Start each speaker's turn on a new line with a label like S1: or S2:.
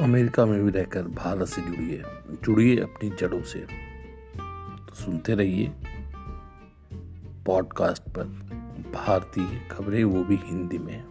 S1: America में भी रहकर भारत से जुड़िए जुड़िए अपनी जड़ों से। तो सुनते रहिए पॉडकास्ट पर। भारतीय खबरें, वो भी हिंदी में।